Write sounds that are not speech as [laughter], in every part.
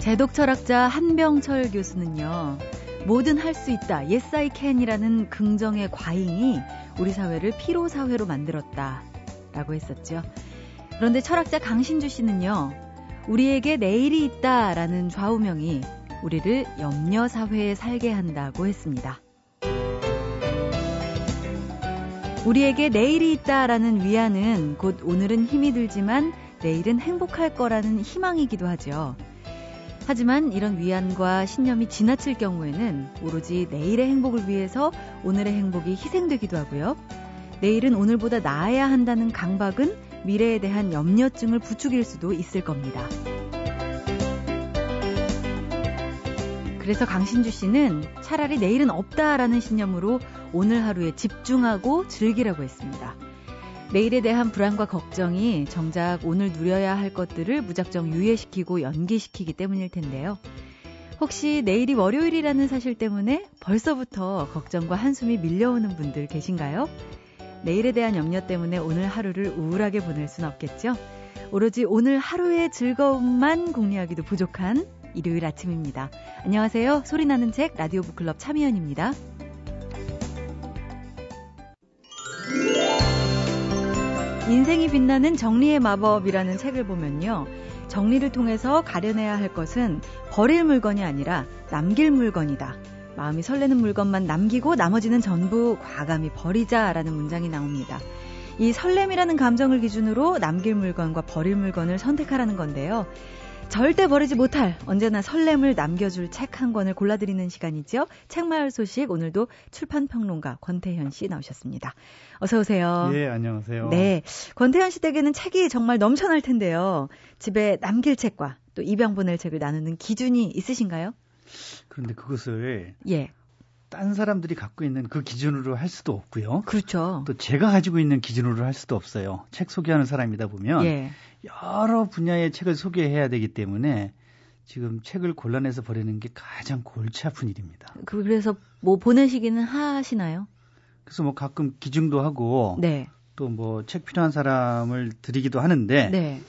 제독 철학자 한병철 교수는요. 뭐든 할 수 있다. Yes can이라는 긍정의 과잉이 우리 사회를 피로 사회로 만들었다. 라고 했었죠. 그런데 철학자 강신주 씨는요. 우리에게 내일이 있다라는 좌우명이 우리를 염려 사회에 살게 한다고 했습니다. 우리에게 내일이 있다라는 위안은 곧 오늘은 힘이 들지만 내일은 행복할 거라는 희망이기도 하죠. 하지만 이런 위안과 신념이 지나칠 경우에는 오로지 내일의 행복을 위해서 오늘의 행복이 희생되기도 하고요. 내일은 오늘보다 나아야 한다는 강박은 미래에 대한 염려증을 부추길 수도 있을 겁니다. 그래서 강신주 씨는 차라리 내일은 없다라는 신념으로 오늘 하루에 집중하고 즐기라고 했습니다. 내일에 대한 불안과 걱정이 정작 오늘 누려야 할 것들을 무작정 유예시키고 연기시키기 때문일 텐데요. 혹시 내일이 월요일이라는 사실 때문에 벌써부터 걱정과 한숨이 밀려오는 분들 계신가요? 내일에 대한 염려 때문에 오늘 하루를 우울하게 보낼 순 없겠죠? 오로지 오늘 하루의 즐거움만 공유하기도 부족한 일요일 아침입니다. 안녕하세요. 소리나는 책 라디오 북클럽 참여연입니다. 인생이 빛나는 정리의 마법이라는 책을 보면요. 정리를 통해서 가려내야 할 것은 버릴 물건이 아니라 남길 물건이다. 마음이 설레는 물건만 남기고 나머지는 전부 과감히 버리자라는 문장이 나옵니다. 이 설렘이라는 감정을 기준으로 남길 물건과 버릴 물건을 선택하라는 건데요. 절대 버리지 못할 언제나 설렘을 남겨줄 책 한 권을 골라드리는 시간이죠. 책마을 소식 오늘도 출판평론가 권태현 씨 나오셨습니다. 어서 오세요. 예, 안녕하세요. 네, 권태현 씨 댁에는 책이 정말 넘쳐날 텐데요. 집에 남길 책과 또 입양 보낼 책을 나누는 기준이 있으신가요? 그런데 그것을 예. 딴 사람들이 갖고 있는 그 기준으로 할 수도 없고요. 그렇죠. 또 제가 가지고 있는 기준으로 할 수도 없어요. 책 소개하는 사람이다 보면 예. 여러 분야의 책을 소개해야 되기 때문에 지금 책을 골라내서 버리는 게 가장 골치 아픈 일입니다. 그, 그래서 뭐 보내시기는 하시나요? 그래서 뭐 가끔 기증도 하고 네. 또뭐 책 필요한 사람을 드리기도 하는데 네.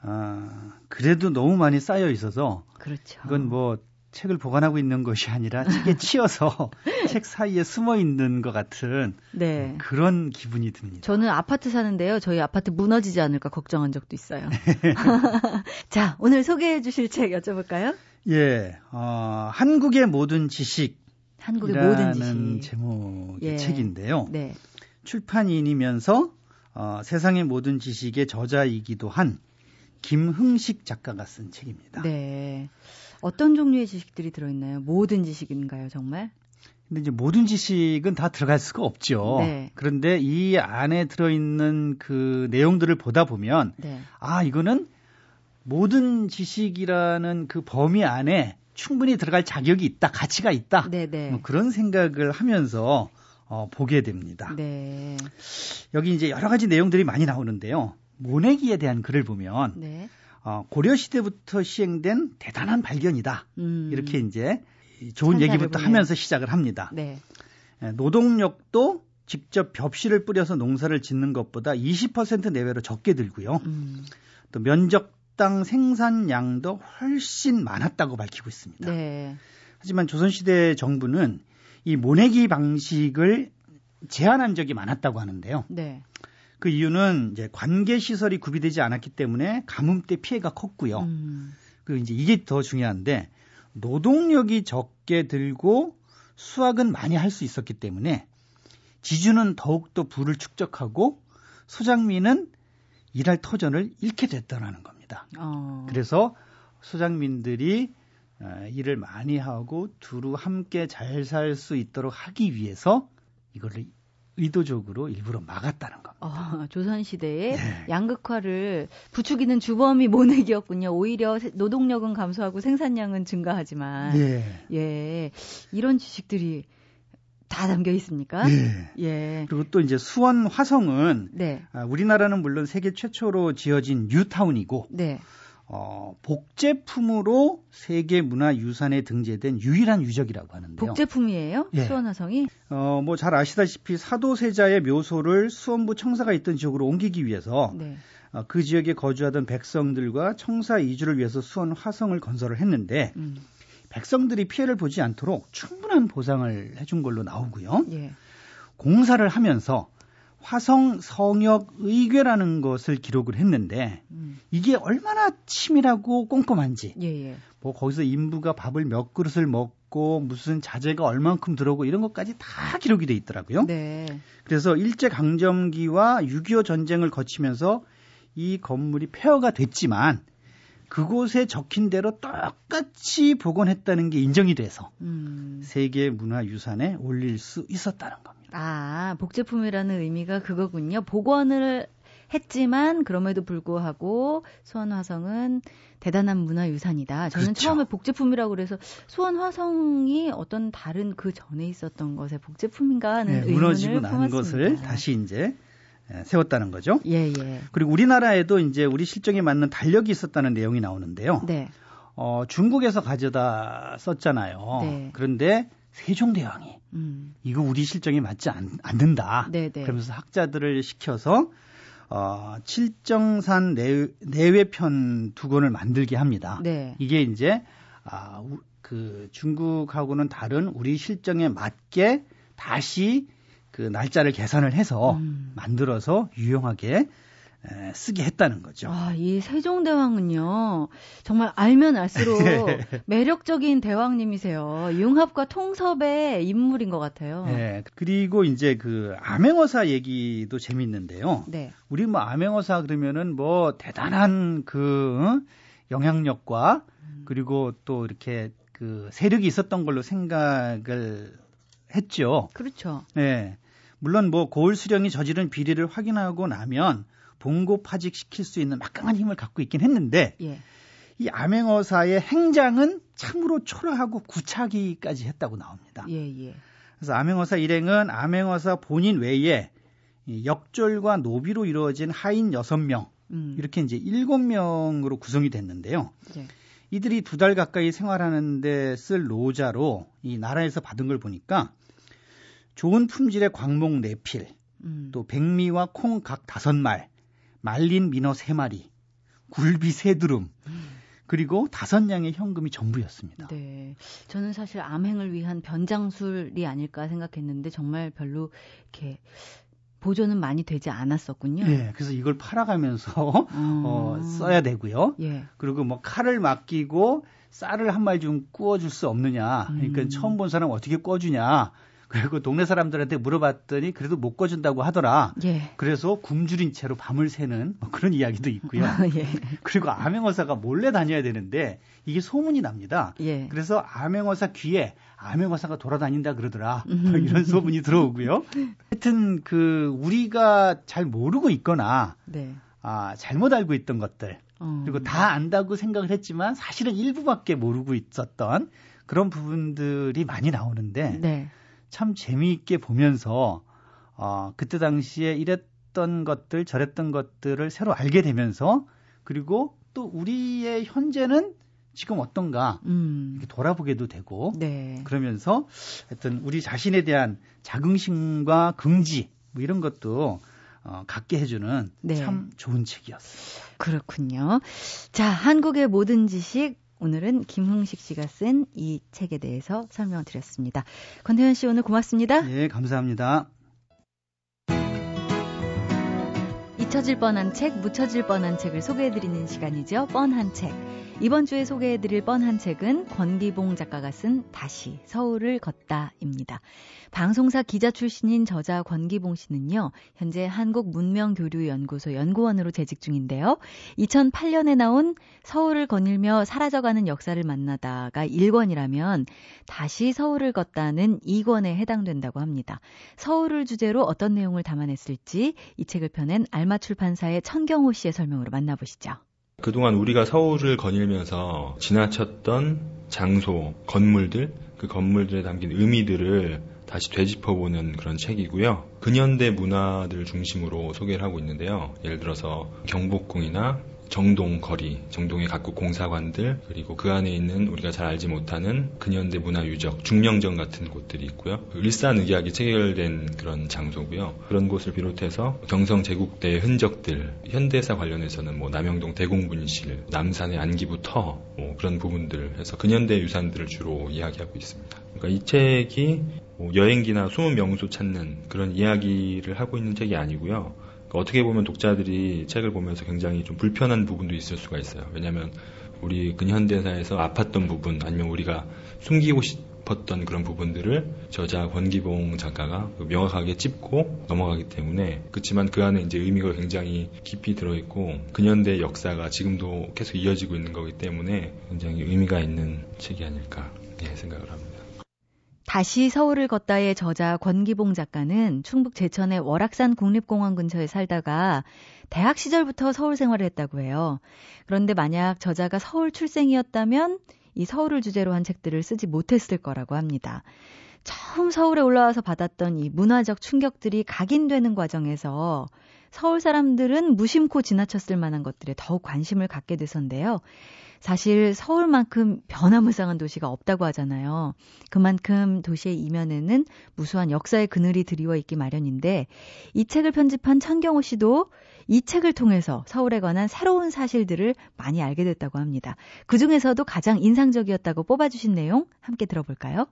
아, 그래도 너무 많이 쌓여 있어서 그렇죠. 이건 뭐 책을 보관하고 있는 것이 아니라 책에 [laughs] 치여서 책 사이에 숨어 있는 것 같은 네. 그런 기분이 듭니다. 저는 아파트 사는데요. 저희 아파트 무너지지 않을까 걱정한 적도 있어요. [laughs] [laughs] 자, 오늘 소개해 주실 책 여쭤볼까요? 예, 어, 한국의 모든 지식. 한국의 모든 지식. 제목의 예. 책인데요. 네. 출판인이면서 어, 세상의 모든 지식의 저자이기도 한 김흥식 작가가 쓴 책입니다. 네. 어떤 종류의 지식들이 들어있나요? 모든 지식인가요, 정말? 근데 이제 모든 지식은 다 들어갈 수가 없죠. 네. 그런데 이 안에 들어있는 그 내용들을 보다 보면 네. 아 이거는 모든 지식이라는 그 범위 안에 충분히 들어갈 자격이 있다, 가치가 있다. 네, 네. 뭐 그런 생각을 하면서 어, 보게 됩니다. 네. 여기 이제 여러 가지 내용들이 많이 나오는데요. 모내기에 대한 글을 보면 네. 어, 고려 시대부터 시행된 대단한 발견이다. 음. 이렇게 이제 좋은 얘기부터 보내요. 하면서 시작을 합니다. 네. 예, 노동력도 직접 벽실을 뿌려서 농사를 짓는 것보다 20% 내외로 적게 들고요. 음. 또 면적당 생산량도 훨씬 많았다고 밝히고 있습니다. 네. 하지만 조선시대 정부는 이 모내기 방식을 제한한 적이 많았다고 하는데요. 네. 그 이유는 이제 관계 시설이 구비되지 않았기 때문에 가뭄 때 피해가 컸고요. 음. 그 이제 이게 더 중요한데 노동력이 적게 들고 수확은 많이 할 수 있었기 때문에 지주는 더욱더 부를 축적하고 소장민은 일할 터전을 잃게 됐다라는 겁니다. 어. 그래서 소장민들이 어, 일을 많이 하고 두루 함께 잘 살 수 있도록 하기 위해서 이거를 의도적으로 일부러 막았다는 겁니다. 어, 조선시대에 네. 양극화를 부추기는 주범이 모내기였군요. 오히려 세- 노동력은 감소하고 생산량은 증가하지만. 네. 예. 이런 지식들이 다 담겨 있습니까? 네. 예. 그리고 또 이제 수원 화성은 네. 아, 우리나라는 물론 세계 최초로 지어진 뉴타운이고 네. 어, 복제품으로 세계 문화 유산에 등재된 유일한 유적이라고 하는데요. 복제품이에요? 예. 수원화성이? 어, 뭐 잘 아시다시피 사도세자의 묘소를 수원부 청사가 있던 지역으로 옮기기 위해서 네. 어, 그 지역에 거주하던 백성들과 청사 이주를 위해서 수원 화성을 건설을 했는데 음. 백성들이 피해를 보지 않도록 충분한 보상을 해준 걸로 나오고요. 예. 공사를 하면서 화성 성역 의궤라는 것을 기록을 했는데 음. 이게 얼마나 치밀하고 꼼꼼한지 예, 예. 뭐 거기서 인부가 밥을 몇 그릇을 먹고 무슨 자재가 얼만큼 들어오고 이런 것까지 다 기록이 돼 있더라고요. 네. 그래서 일제 강점기와 6.25 전쟁을 거치면서 이 건물이 폐허가 됐지만 그곳에 적힌 대로 똑같이 복원했다는 게 인정이 돼서 음. 세계 문화 유산에 올릴 수 있었다는 겁니다. 아, 복제품이라는 의미가 그거군요. 복원을 했지만 그럼에도 불구하고 수원 화성은 대단한 문화유산이다. 저는 그렇죠. 처음에 복제품이라고 그래서 수원 화성이 어떤 다른 그 전에 있었던 것의 복제품인가 하는 네, 무너지고 난 것을 다시 이제 예, 세웠다는 거죠. 예, 예. 그리고 우리나라에도 이제 우리 실정에 맞는 달력이 있었다는 내용이 나오는데요. 네. 어, 중국에서 가져다 썼잖아요. 네. 그런데 세종대왕이 음. 이거 우리 실정에 맞지 않, 않는다. 네네. 네. 그러면서 학자들을 시켜서 어, 칠정산 내, 내외편 두 권을 만들게 합니다. 네. 이게 이제 아, 그 중국하고는 다른 우리 실정에 맞게 다시 그 날짜를 계산을 해서 음. 만들어서 유용하게 에, 쓰게 했다는 거죠. 아, 이 세종대왕은요, 정말 알면 알수록 네. [laughs] 매력적인 대왕님이세요. 융합과 통섭의 인물인 것 같아요. 네. 그리고 이제 그 암행어사 얘기도 재밌는데요. 네. 우리 뭐 암행어사 그러면은 뭐 대단한 그 영향력과 음. 그리고 또 이렇게 그 세력이 있었던 걸로 생각을 했죠. 그렇죠. 네. 물론 뭐 고을 수령이 저지른 비리를 확인하고 나면 봉고 파직시킬 수 있는 막강한 힘을 갖고 있긴 했는데 예. 이 암행어사의 행장은 참으로 초라하고 구차기까지 했다고 나옵니다. 예, 예. 그래서 암행어사 일행은 암행어사 본인 외에 역졸과 노비로 이루어진 하인 6명 음. 이렇게 이제 7명으로 구성이 됐는데요. 예. 이들이 두 달 가까이 생활하는데 쓸 노자로 이 나라에서 받은 걸 보니까 좋은 품질의 광목 네필, 음. 또 백미와 콩 각 다섯 말, 말린 민어 세 마리, 굴비 세 두름, 음. 그리고 다섯 양의 현금이 전부였습니다. 네. 저는 사실 암행을 위한 변장술이 아닐까 생각했는데 정말 별로 이렇게 보존은 많이 되지 않았었군요. 예, 그래서 이걸 팔아가면서 [laughs] 음. 어, 써야 되고요. 예. 그리고 뭐 칼을 맡기고 쌀을 한 마리 좀 구워줄 수 없느냐. 그러니까 음. 처음 본 사람 어떻게 구워주냐. 그리고 동네 사람들한테 물어봤더니 그래도 못 꺼준다고 하더라. 예. 그래서 굶주린 채로 밤을 새는 뭐 그런 이야기도 있고요. 예. 그리고 암행어사가 몰래 다녀야 되는데 이게 소문이 납니다. 예. 그래서 암행어사 귀에 암행어사가 돌아다닌다 그러더라. 뭐 [laughs] 이런 소문이 들어오고요. 하여튼 그 우리가 잘 모르고 있거나 네. 아, 잘못 알고 있던 것들 어. 그리고 다 안다고 생각을 했지만 사실은 일부밖에 모르고 있었던 그런 부분들이 많이 나오는데 네. 참 재미있게 보면서 어, 그때 당시에 이랬던 것들 저랬던 것들을 새로 알게 되면서 그리고 또 우리의 현재는 지금 어떤가 음. 이렇게 돌아보게도 되고 네. 그러면서 하여튼 우리 자신에 대한 자긍심과 긍지 뭐 이런 것도 어, 갖게 해주는 네. 참 좋은 책이었습니다. 그렇군요. 자, 한국의 모든 지식 오늘은 김흥식 씨가 쓴 이 책에 대해서 설명드렸습니다. 권태현 씨 오늘 고맙습니다. 예, 감사합니다. 잊혀질 뻔한 책, 묻혀질 뻔한 책을 소개해드리는 시간이죠. 뻔한 책. 이번 주에 소개해드릴 뻔한 책은 권기봉 작가가 쓴 다시 서울을 걷다입니다. 방송사 기자 출신인 저자 권기봉 씨는요, 현재 한국문명교류연구소 연구원으로 재직 중인데요. 2008년에 나온 서울을 거닐며 사라져가는 역사를 만나다가 1권이라면 다시 서울을 걷다는 2권에 해당된다고 합니다. 서울을 주제로 어떤 내용을 담아냈을지 이 책을 펴낸 알마 출판사의 천경호 씨의 설명으로 만나보시죠. 그동안 우리가 서울을 거닐면서 지나쳤던 장소, 건물들, 그 건물들에 담긴 의미들을 다시 되짚어보는 그런 책이고요. 근현대 문화들 중심으로 소개를 하고 있는데요. 예를 들어서 경복궁이나 정동 거리, 정동의 각국 공사관들 그리고 그 안에 있는 우리가 잘 알지 못하는 근현대 문화유적, 중령전 같은 곳들이 있고요. 일산의학이 체결된 그런 장소고요. 그런 곳을 비롯해서 경성 제국대의 흔적들, 현대사 관련해서는 뭐 남영동 대공분실, 남산의 안기부터 뭐 그런 부분들 해서 근현대 유산들을 주로 이야기하고 있습니다. 그러니까 이 책이 뭐 여행기나 숨은 명소 찾는 그런 이야기를 하고 있는 책이 아니고요. 그러니까 어떻게 보면 독자들이 책을 보면서 굉장히 좀 불편한 부분도 있을 수가 있어요. 왜냐하면 우리 근현대사에서 아팠던 부분 아니면 우리가 숨기고 싶었던 그런 부분들을 저자 권기봉 작가가 명확하게 찝고 넘어가기 때문에 그렇지만 그 안에 이제 의미가 굉장히 깊이 들어있고 근현대 역사가 지금도 계속 이어지고 있는 거기 때문에 굉장히 의미가 있는 책이 아닐까 예, 생각을 합니다. 다시 서울을 걷다의 저자 권기봉 작가는 충북 제천의 월악산 국립공원 근처에 살다가 대학 시절부터 서울 생활을 했다고 해요. 그런데 만약 저자가 서울 출생이었다면 이 서울을 주제로 한 책들을 쓰지 못했을 거라고 합니다. 처음 서울에 올라와서 받았던 이 문화적 충격들이 각인되는 과정에서 서울 사람들은 무심코 지나쳤을 만한 것들에 더욱 관심을 갖게 돼서인데요. 사실 서울만큼 변화무쌍한 도시가 없다고 하잖아요. 그만큼 도시의 이면에는 무수한 역사의 그늘이 드리워 있기 마련인데 이 책을 편집한 천경호 씨도 이 책을 통해서 서울에 관한 새로운 사실들을 많이 알게 됐다고 합니다. 그 중에서도 가장 인상적이었다고 뽑아주신 내용 함께 들어볼까요?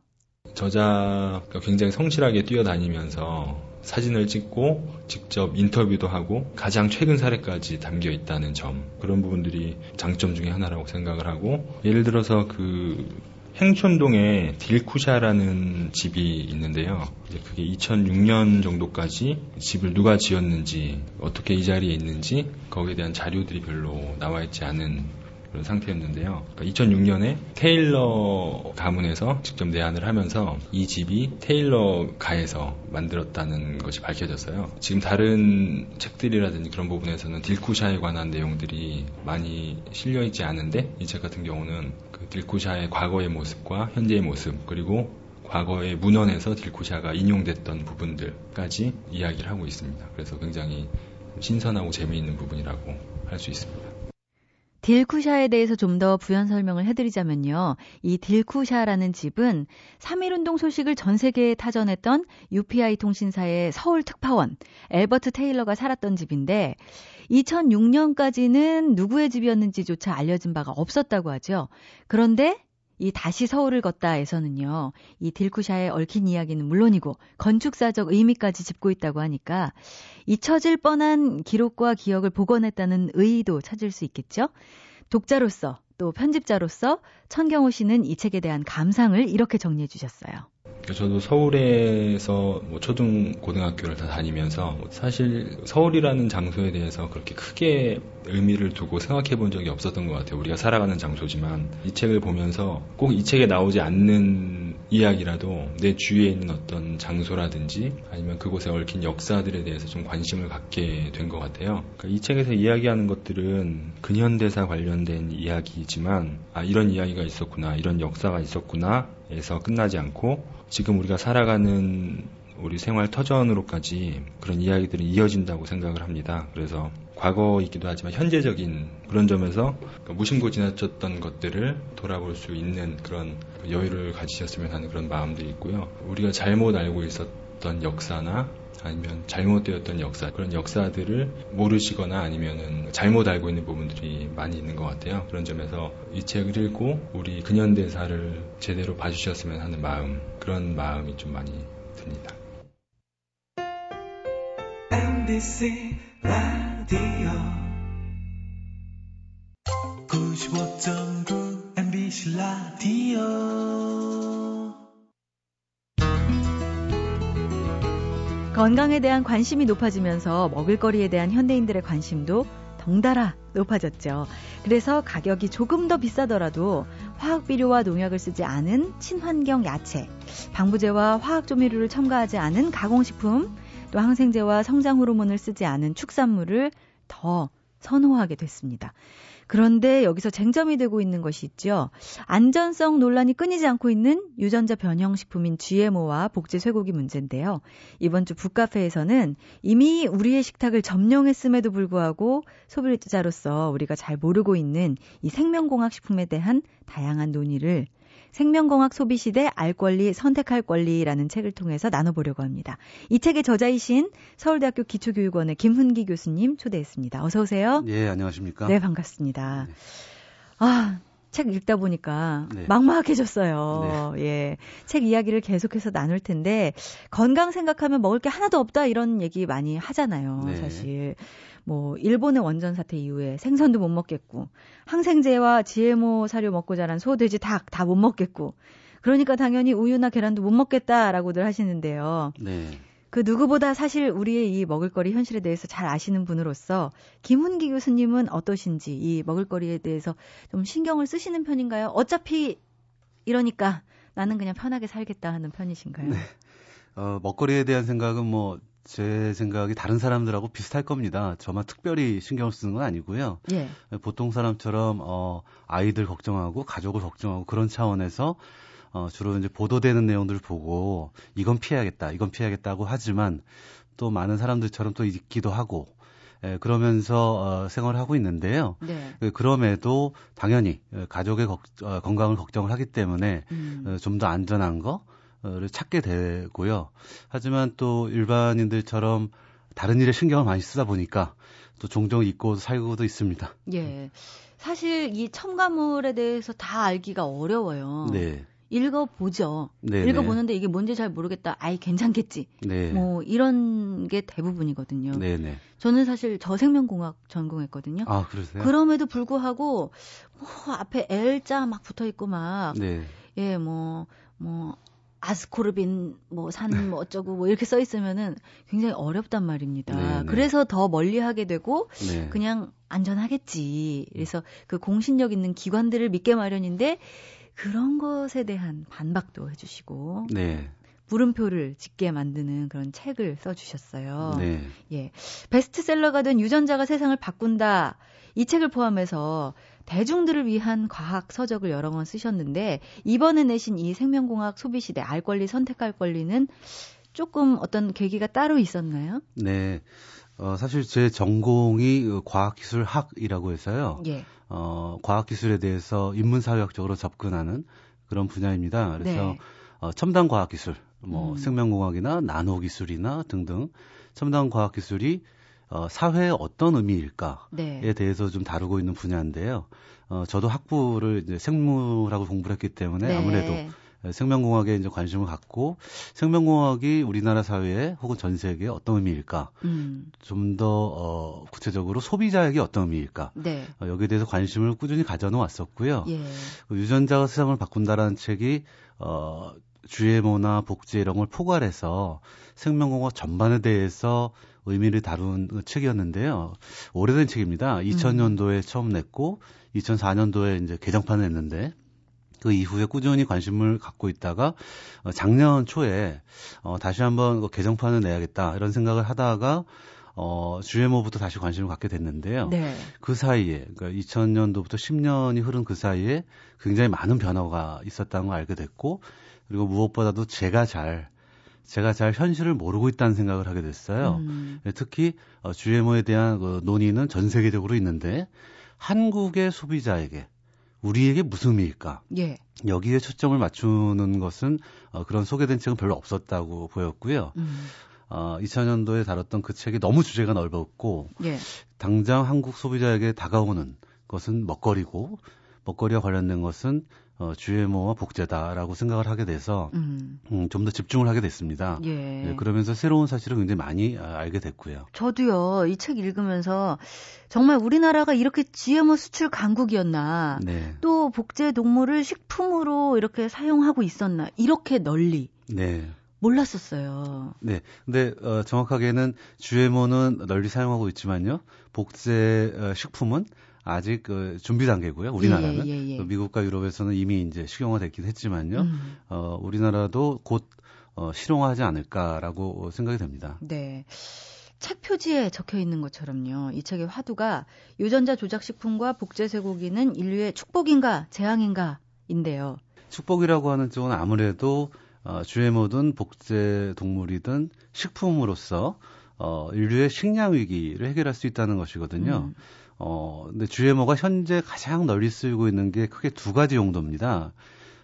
저자가 굉장히 성실하게 뛰어다니면서 사진을 찍고 직접 인터뷰도 하고 가장 최근 사례까지 담겨 있다는 점 그런 부분들이 장점 중에 하나라고 생각을 하고 예를 들어서 그 행촌동에 딜쿠샤라는 집이 있는데요. 이제 그게 2006년 정도까지 집을 누가 지었는지 어떻게 이 자리에 있는지 거기에 대한 자료들이 별로 나와 있지 않은 그런 상태였는데요. 그러니까 2006년에 테일러 가문에서 직접 내한을 하면서 이 집이 테일러 가에서 만들었다는 것이 밝혀졌어요. 지금 다른 책들이라든지 그런 부분에서는 딜쿠샤에 관한 내용들이 많이 실려있지 않은데 이 책 같은 경우는 그 딜쿠샤의 과거의 모습과 현재의 모습 그리고 과거의 문헌에서 딜쿠샤가 인용됐던 부분들까지 이야기를 하고 있습니다. 그래서 굉장히 신선하고 재미있는 부분이라고 할 수 있습니다. 딜쿠샤에 대해서 좀 더 부연 설명을 해드리자면요. 이 딜쿠샤라는 집은 3.1운동 소식을 전 세계에 타전했던 UPI 통신사의 서울 특파원 엘버트 테일러가 살았던 집인데 2006년까지는 누구의 집이었는지조차 알려진 바가 없었다고 하죠. 그런데 이 다시 서울을 걷다에서는요, 이 딜쿠샤의 얽힌 이야기는 물론이고 건축사적 의미까지 짚고 있다고 하니까 잊혀질 뻔한 기록과 기억을 복원했다는 의의도 찾을 수 있겠죠? 독자로서 또 편집자로서 천경호 씨는 이 책에 대한 감상을 이렇게 정리해 주셨어요. 저도 서울에서 뭐 초등 고등학교를 다 다니면서 사실 서울이라는 장소에 대해서 그렇게 크게 의미를 두고 생각해 본 적이 없었던 것 같아요. 우리가 살아가는 장소지만 이 책을 보면서 꼭 이 책에 나오지 않는 이야기라도 내 주위에 있는 어떤 장소라든지 아니면 그곳에 얽힌 역사들에 대해서 좀 관심을 갖게 된 것 같아요. 그러니까 이 책에서 이야기하는 것들은 근현대사 관련된 이야기지만 아 이런 이야기가 있었구나 이런 역사가 있었구나 에서 끝나지 않고 지금 우리가 살아가는 우리 생활 터전으로까지 그런 이야기들이 이어진다고 생각을 합니다. 그래서 과거이기도 하지만 현재적인 그런 점에서 무심코 지나쳤던 것들을 돌아볼 수 있는 그런 여유를 가지셨으면 하는 그런 마음들이 있고요. 우리가 잘못 알고 있었던 역사나 아니면 잘못되었던 역사 그런 역사들을 모르시거나 아니면은 잘못 알고 있는 부분들이 많이 있는 것 같아요. 그런 점에서 이 책을 읽고 우리 근현대사를 제대로 봐주셨으면 하는 마음 그런 마음이 좀 많이 듭니다. MBC 라디오 95.9 MBC 라디오 건강에 대한 관심이 높아지면서 먹을거리에 대한 현대인들의 관심도 덩달아 높아졌죠. 그래서 가격이 조금 더 비싸더라도 화학 비료와 농약을 쓰지 않은 친환경 야채, 방부제와 화학 조미료를 첨가하지 않은 가공식품, 또 항생제와 성장 호르몬을 쓰지 않은 축산물을 더 선호하게 됐습니다. 그런데 여기서 쟁점이 되고 있는 것이 있죠. 안전성 논란이 끊이지 않고 있는 유전자 변형식품인 GMO와 복제 쇠고기 문제인데요. 이번 주 북카페에서는 이미 우리의 식탁을 점령했음에도 불구하고 소비자로서 우리가 잘 모르고 있는 이 생명공학 식품에 대한 다양한 논의를 생명공학 소비 시대 알 권리 선택할 권리라는 책을 통해서 나눠보려고 합니다. 이 책의 저자이신 서울대학교 기초교육원의 김훈기 교수님 초대했습니다. 어서 오세요. 예, 안녕하십니까? 네, 반갑습니다. 네. 아, 책 읽다 보니까 네. 막막해졌어요. 네. 예. 책 이야기를 계속해서 나눌 텐데 건강 생각하면 먹을 게 하나도 없다 이런 얘기 많이 하잖아요. 네. 사실. 뭐 일본의 원전 사태 이후에 생선도 못 먹겠고 항생제와 GMO 사료 먹고 자란 소, 돼지, 닭 다 못 먹겠고 그러니까 당연히 우유나 계란도 못 먹겠다라고들 하시는데요. 네. 그 누구보다 사실 우리의 이 먹을거리 현실에 대해서 잘 아시는 분으로서 김훈기 교수님은 어떠신지 이 먹을거리에 대해서 좀 신경을 쓰시는 편인가요? 어차피 이러니까 나는 그냥 편하게 살겠다 하는 편이신가요? 네. 어, 먹거리에 대한 생각은 뭐 제 생각이 다른 사람들하고 비슷할 겁니다. 저만 특별히 신경을 쓰는 건 아니고요. 예. 보통 사람처럼 어 아이들 걱정하고 가족을 걱정하고 그런 차원에서 어 주로 이제 보도되는 내용들을 보고 이건 피해야겠다, 이건 피해야겠다고 하지만 또 많은 사람들처럼 또 있기도 하고 예, 그러면서 어, 생활을 하고 있는데요. 네. 그, 그럼에도 당연히 가족의 걱, 어, 건강을 걱정을 하기 때문에 음. 어, 좀더 안전한 거, 를 찾게 되고요. 하지만 또 일반인들처럼 다른 일에 신경을 많이 쓰다 보니까 또 종종 잊고 살고도 있습니다. 예. 사실 이 첨가물에 대해서 다 알기가 어려워요. 네. 읽어보죠. 네, 네. 읽어보는데 이게 뭔지 잘 모르겠다. 아이, 괜찮겠지. 네. 뭐, 이런 게 대부분이거든요. 네네. 네. 저는 사실 저생명공학 전공했거든요. 아, 그러세요? 그럼에도 불구하고, 뭐, 앞에 L자 막 붙어 있고 막, 네. 예, 뭐, 뭐, 아스코르빈 뭐 산뭐 뭐 어쩌고 뭐 이렇게 써 있으면은 굉장히 어렵단 말입니다. 네네. 네. 그래서 더 멀리 하게 되고 네. 그냥 안전하겠지. 그래서 그 공신력 있는 기관들을 믿게 마련인데 그런 것에 대한 반박도 해주시고 네. 물음표를 짓게 만드는 그런 책을 써주셨어요. 네. 예, 베스트셀러가 된 유전자가 세상을 바꾼다. 이 책을 포함해서 대중들을 위한 과학 서적을 여러 권 쓰셨는데 이번에 내신 이 생명공학 소비시대 알 권리 선택할 권리는 조금 어떤 계기가 따로 있었나요? 네. 어, 사실 제 전공이 그 과학기술학이라고 해서요. 예. 어, 과학기술에 대해서 인문사회학적으로 접근하는 그런 분야입니다. 그래서 네. 어, 첨단 과학기술, 뭐 음. 생명공학이나 나노기술이나 등등 첨단 과학기술이 어, 사회에 어떤 의미일까에 네. 대해서 좀 다루고 있는 분야인데요. 어, 저도 학부를 이제 생물하고 공부를 했기 때문에 네. 아무래도 생명공학에 이제 관심을 갖고 생명공학이 우리나라 사회에 혹은 전 세계에 어떤 의미일까 음. 좀더 어, 구체적으로 소비자에게 어떤 의미일까 네. 어, 여기에 대해서 관심을 꾸준히 가져는 왔었고요. 예. 그 유전자가 세상을 바꾼다라는 책이 어, GMO나 복제 이런 걸 포괄해서 생명공학 전반에 대해서 의미를 다룬 책이었는데요. 오래된 책입니다. 2000년도에 음. 처음 냈고 2004년도에 이제 개정판을 냈는데 그 이후에 꾸준히 관심을 갖고 있다가 어, 작년 초에 어 다시 한번 그 개정판을 내야겠다 이런 생각을 하다가 어, GMO부터 다시 관심을 갖게 됐는데요. 네. 그 사이에, 그러니까 2000년도부터 10년이 흐른 그 사이에 굉장히 많은 변화가 있었다는 걸 알게 됐고, 그리고 무엇보다도 제가 잘 제가 잘 현실을 모르고 있다는 생각을 하게 됐어요. 음. 예, 특히 어, GMO에 대한 그 논의는 전 세계적으로 있는데 한국의 소비자에게 우리에게 무슨 의미일까? 예. 여기에 초점을 맞추는 것은 어, 그런 소개된 책은 별로 없었다고 보였고요. 음. 어, 2000년도에 다뤘던 그 책이 너무 주제가 넓었고 예. 당장 한국 소비자에게 다가오는 것은 먹거리고 먹거리와 관련된 것은 어, GMO와 복제다라고 생각을 하게 돼서 음. 음, 좀 더 집중을 하게 됐습니다. 예. 네, 그러면서 새로운 사실을 굉장히 많이 아, 알게 됐고요. 저도요 이 책 읽으면서 정말 우리나라가 이렇게 GMO 수출 강국이었나, 네. 또 복제 동물을 식품으로 이렇게 사용하고 있었나 이렇게 널리. 네. 몰랐었어요. 네. 근데 어, 정확하게는 GMO는 널리 사용하고 있지만요. 복제 어, 식품은 아직 그 준비 단계고요. 우리나라는 예, 예, 예. 미국과 유럽에서는 이미 이제 식용화됐긴 했지만요. 음. 어, 우리나라도 곧 어, 실용화하지 않을까라고 생각이 됩니다. 네. 책 표지에 적혀 있는 것처럼요. 이 책의 화두가 유전자 조작 식품과 복제 쇠고기는 인류의 축복인가 재앙인가 인데요. 축복이라고 하는 쪽은 아무래도 어, GMO든 복제 동물이든 식품으로서 어, 인류의 식량 위기를 해결할 수 있다는 것이거든요. 음. 어, 근데 GMO가 현재 가장 널리 쓰이고 있는 게 크게 두 가지 용도입니다.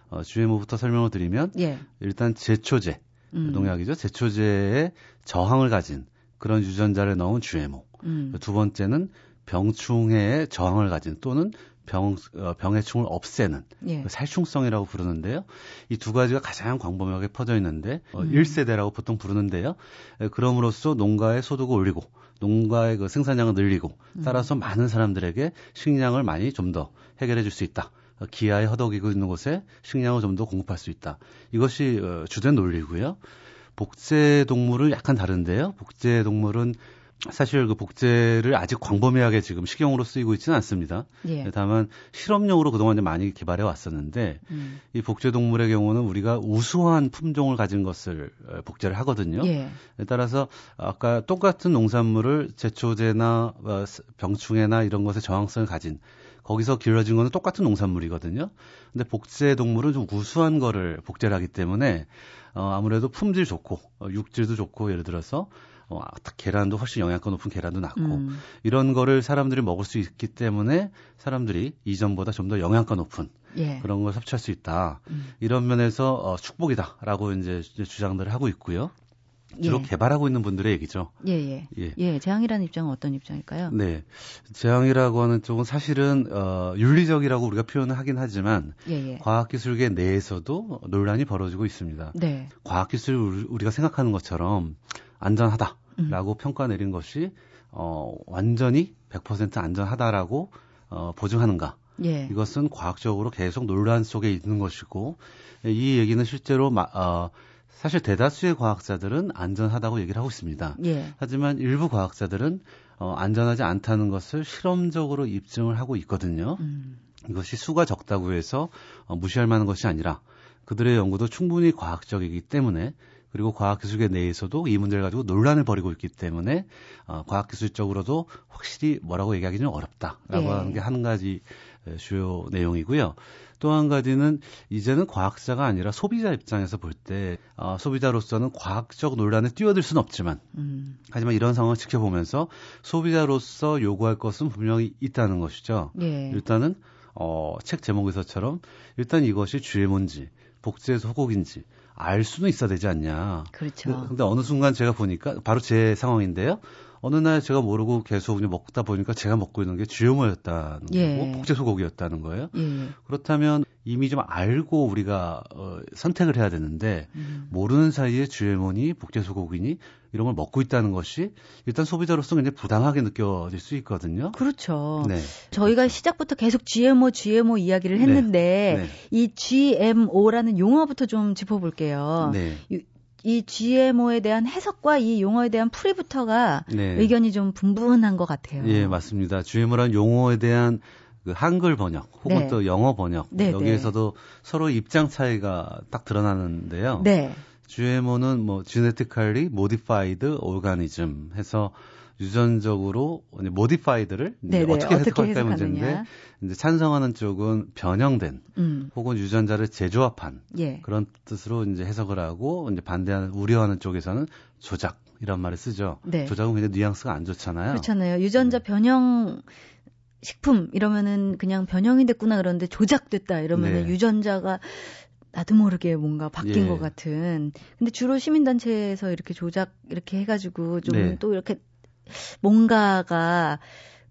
어, GMO부터 설명을 드리면 예. 일단 제초제 음. 농약이죠. 제초제에 저항을 가진 그런 유전자를 넣은 GMO. 음. 두 번째는 병충해에 저항을 가진 또는 병, 어, 병의 충을 없애는 예. 그 살충성이라고 부르는데요. 이 두 가지가 가장 광범위하게 퍼져 있는데 어, 음. 1세대라고 보통 부르는데요. 에, 그럼으로써 농가의 소득을 올리고 농가의 그 생산량을 늘리고 음. 따라서 음. 많은 사람들에게 식량을 많이 좀 더 해결해 줄 수 있다. 어, 기아에 허덕이고 있는 곳에 식량을 좀 더 공급할 수 있다. 이것이 어, 주된 논리고요. 복제 동물은 약간 다른데요. 복제 동물은 사실 그 복제를 아직 광범위하게 지금 식용으로 쓰이고 있지는 않습니다. 예. 다만 실험용으로 그동안 많이 개발해 왔었는데 음. 이 복제 동물의 경우는 우리가 우수한 품종을 가진 것을 어, 복제를 하거든요. 예. 따라서 아까 똑같은 농산물을 제초제나 어, 병충해나 이런 것에 저항성을 가진 거기서 길러진 거는 똑같은 농산물이거든요. 근데 복제 동물은 좀 우수한 거를 복제를 하기 때문에 어, 아무래도 품질 좋고 어, 육질도 좋고 예를 들어서 어, 계란도 훨씬 영양가 높은 계란도 낳고 음. 이런 거를 사람들이 먹을 수 있기 때문에 사람들이 이전보다 좀 더 영양가 높은 예. 그런 걸 섭취할 수 있다. 음. 이런 면에서 어, 축복이다라고 이제 주장들을 하고 있고요. 주로 예. 개발하고 있는 분들의 얘기죠. 예, 예. 예. 예, 재앙이라는 입장은 어떤 입장일까요? 네. 재앙이라고 하는 쪽은 사실은 어 윤리적이라고 우리가 표현을 하긴 하지만 예, 예. 과학 기술계 내에서도 논란이 벌어지고 있습니다. 네. 과학 기술 우리가 생각하는 것처럼 안전하다라고 음. 평가 내린 것이 어 완전히 100% 안전하다라고 어 보증하는가? 예. 이것은 과학적으로 계속 논란 속에 있는 것이고 이 얘기는 실제로 마, 어, 사실 대다수의 과학자들은 안전하다고 얘기를 하고 있습니다. 예. 하지만 일부 과학자들은 어, 안전하지 않다는 것을 실험적으로 입증을 하고 있거든요. 음. 이것이 수가 적다고 해서 어, 무시할 만한 것이 아니라 그들의 연구도 충분히 과학적이기 때문에 그리고 과학기술계 내에서도 이 문제를 가지고 논란을 벌이고 있기 때문에 어, 과학기술적으로도 확실히 뭐라고 얘기하기는 어렵다라고 예. 하는 게 한 가지 주요 내용이고요. 또 한 가지는 이제는 과학자가 아니라 소비자 입장에서 볼때 어, 소비자로서는 과학적 논란에 뛰어들 수는 없지만 음. 하지만 이런 상황을 지켜보면서 소비자로서 요구할 것은 분명히 있다는 것이죠. 예. 일단은 어, 책 제목에서처럼 일단 이것이 GMO인지 복제 소곡인지 알 수는 있어야 되지 않냐. 그렇죠. 근데 어느 순간 제가 보니까 바로 제 상황인데요. 어느 날 제가 모르고 계속 그냥 먹다 보니까 제가 먹고 있는 게 GMO였다는 예. 거고 복제 소고기였다는 거예요. 예. 그렇다면 이미 좀 알고 우리가 어, 선택을 해야 되는데 음. 모르는 사이에 GMO니 복제 소고기니 이런 걸 먹고 있다는 것이 일단 소비자로서 굉장히 부당하게 느껴질 수 있거든요. 그렇죠. 네. 저희가 시작부터 계속 GMO, GMO 이야기를 했는데 네. 네. 이 GMO라는 용어부터 좀 짚어볼게요. 네. 이 GMO에 대한 해석과 이 용어에 대한 풀이부터가 네. 의견이 좀 분분한 것 같아요. 예, 맞습니다. GMO란 용어에 대한 그 한글 번역 혹은 네. 또 영어 번역 네, 네. 여기에서도 서로 입장 차이가 딱 드러나는데요. 네. GMO는 뭐 genetically modified organism 해서 유전적으로 modified를 네네, 어떻게 해석할까 문제인데 이제 찬성하는 쪽은 변형된 음. 혹은 유전자를 재조합한 예. 그런 뜻으로 이제 해석을 하고 이제 반대하는 우려하는 쪽에서는 조작 이런 말을 쓰죠. 네. 조작은 굉장히 뉘앙스가 안 좋잖아요. 그렇잖아요. 유전자 네. 변형 식품 이러면은 그냥 변형이 됐구나 그러는데 조작됐다 이러면은 네. 유전자가 나도 모르게 뭔가 바뀐 예. 것 같은. 근데 주로 시민단체에서 이렇게 조작 이렇게 해가지고 좀또 네. 이렇게 뭔가가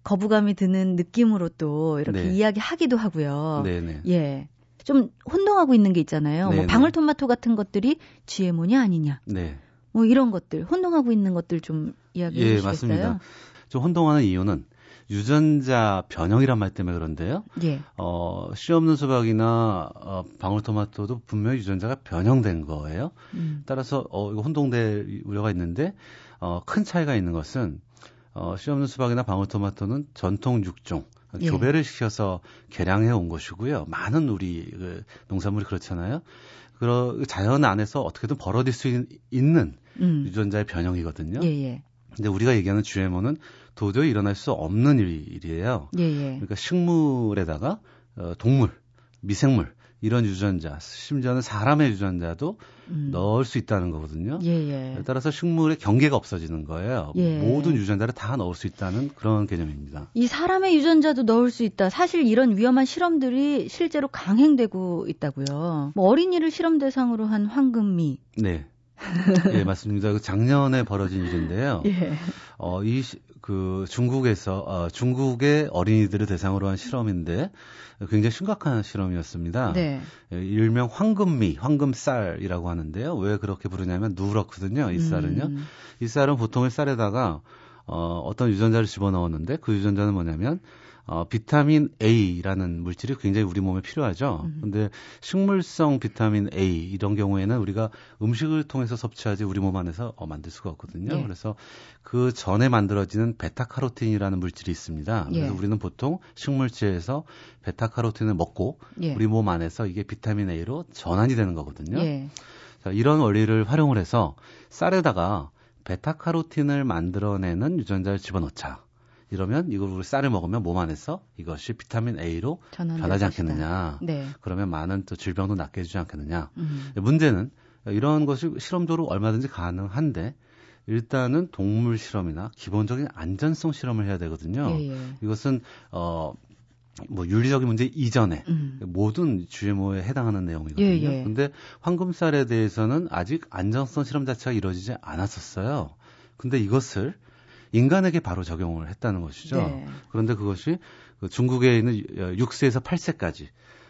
거부감이 드는 느낌으로 또 이렇게 네. 이야기하기도 하고요. 네네. 네. 예. 좀 혼동하고 있는 게 있잖아요. 네네. 뭐 네. 방울토마토 같은 것들이 GMO냐 아니냐. 네. 뭐 이런 것들 혼동하고 있는 것들 좀 이야기해 예, 주시겠어요? 맞습니다. 좀 혼동하는 이유는 유전자 변형이란 말 때문에 그런데요. 예. 어, 씨 없는 수박이나 어, 방울토마토도 분명히 유전자가 변형된 거예요. 음. 따라서 어, 이거 혼동될 우려가 있는데 어, 큰 차이가 있는 것은 어, 씨 없는 수박이나 방울토마토는 전통 육종 예. 교배를 시켜서 개량해 온 것이고요. 많은 우리 그 농산물이 그렇잖아요. 그러 자연 안에서 어떻게든 벌어질 수 있 는 음. 유전자의 변형이거든요. 예, 예. 근데 우리가 얘기하는 GMO는 도저히 일어날 수 없는 일이에요. 예, 예. 그러니까 식물에다가 어, 동물, 미생물 이런 유전자, 심지어는 사람의 유전자도 음. 넣을 수 있다는 거거든요. 예, 예. 따라서 식물의 경계가 없어지는 거예요. 예. 모든 유전자를 다 넣을 수 있다는 그런 개념입니다. 이 사람의 유전자도 넣을 수 있다. 사실 이런 위험한 실험들이 실제로 강행되고 있다고요. 뭐 어린이를 실험 대상으로 한 황금미. 네. 예, 맞습니다. 그 작년에 벌어진 일인데요. [laughs] 예. 어, 이, 그 중국에서, 어, 중국의 어린이들을 대상으로 한 실험인데 굉장히 심각한 실험이었습니다. 네. 예, 일명 황금미, 황금쌀이라고 하는데요. 왜 그렇게 부르냐면 누렇거든요. 이 쌀은요. 음. 이 쌀은 보통의 쌀에다가 어, 어떤 유전자를 집어 넣었는데 그 유전자는 뭐냐면 어, 비타민 A라는 물질이 굉장히 우리 몸에 필요하죠. 음. 근데 식물성 비타민 A 이런 경우에는 우리가 음식을 통해서 섭취하지 우리 몸 안에서 어, 만들 수가 없거든요. 예. 그래서 그 전에 만들어지는 베타카로틴이라는 물질이 있습니다. 예. 그래서 우리는 보통 식물체에서 베타카로틴을 먹고 예. 우리 몸 안에서 이게 비타민 A로 전환이 되는 거거든요. 예. 자, 이런 원리를 활용을 해서 쌀에다가 베타카로틴을 만들어내는 유전자를 집어넣자. 이러면 이걸 우리 쌀을 먹으면 몸 안에서 이것이 비타민 A로 변하지 않겠느냐. 네. 그러면 많은 또 질병도 낫게 해주지 않겠느냐. 음. 문제는 이런 것이 실험적으로 얼마든지 가능한데 일단은 동물 실험이나 기본적인 안전성 실험을 해야 되거든요. 예, 예. 이것은 어. 뭐 윤리적인 문제 이전에 음. 모든 GMO에 해당하는 내용이거든요. 예, 예. 근데 황금쌀에 대해서는 아직 안전성 실험 자체가 이루어지지 않았었어요. 근데 이것을 인간에게 바로 적용을 했다는 것이죠. 네. 그런데 그것이 그 중국에 있는 6세에서 8세까지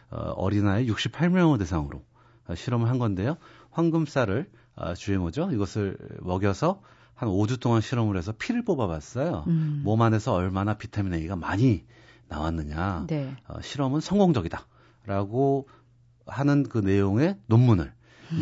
어, 어린아이 68명을 대상으로 어, 실험을 한 건데요. 황금쌀을 GMO죠. 어, 이것을 먹여서 한 5주 동안 실험을 해서 피를 뽑아봤어요. 음. 몸 안에서 얼마나 비타민 A가 많이 나왔느냐. 네. 실험은 성공적이다라고 하는 그 내용의 논문을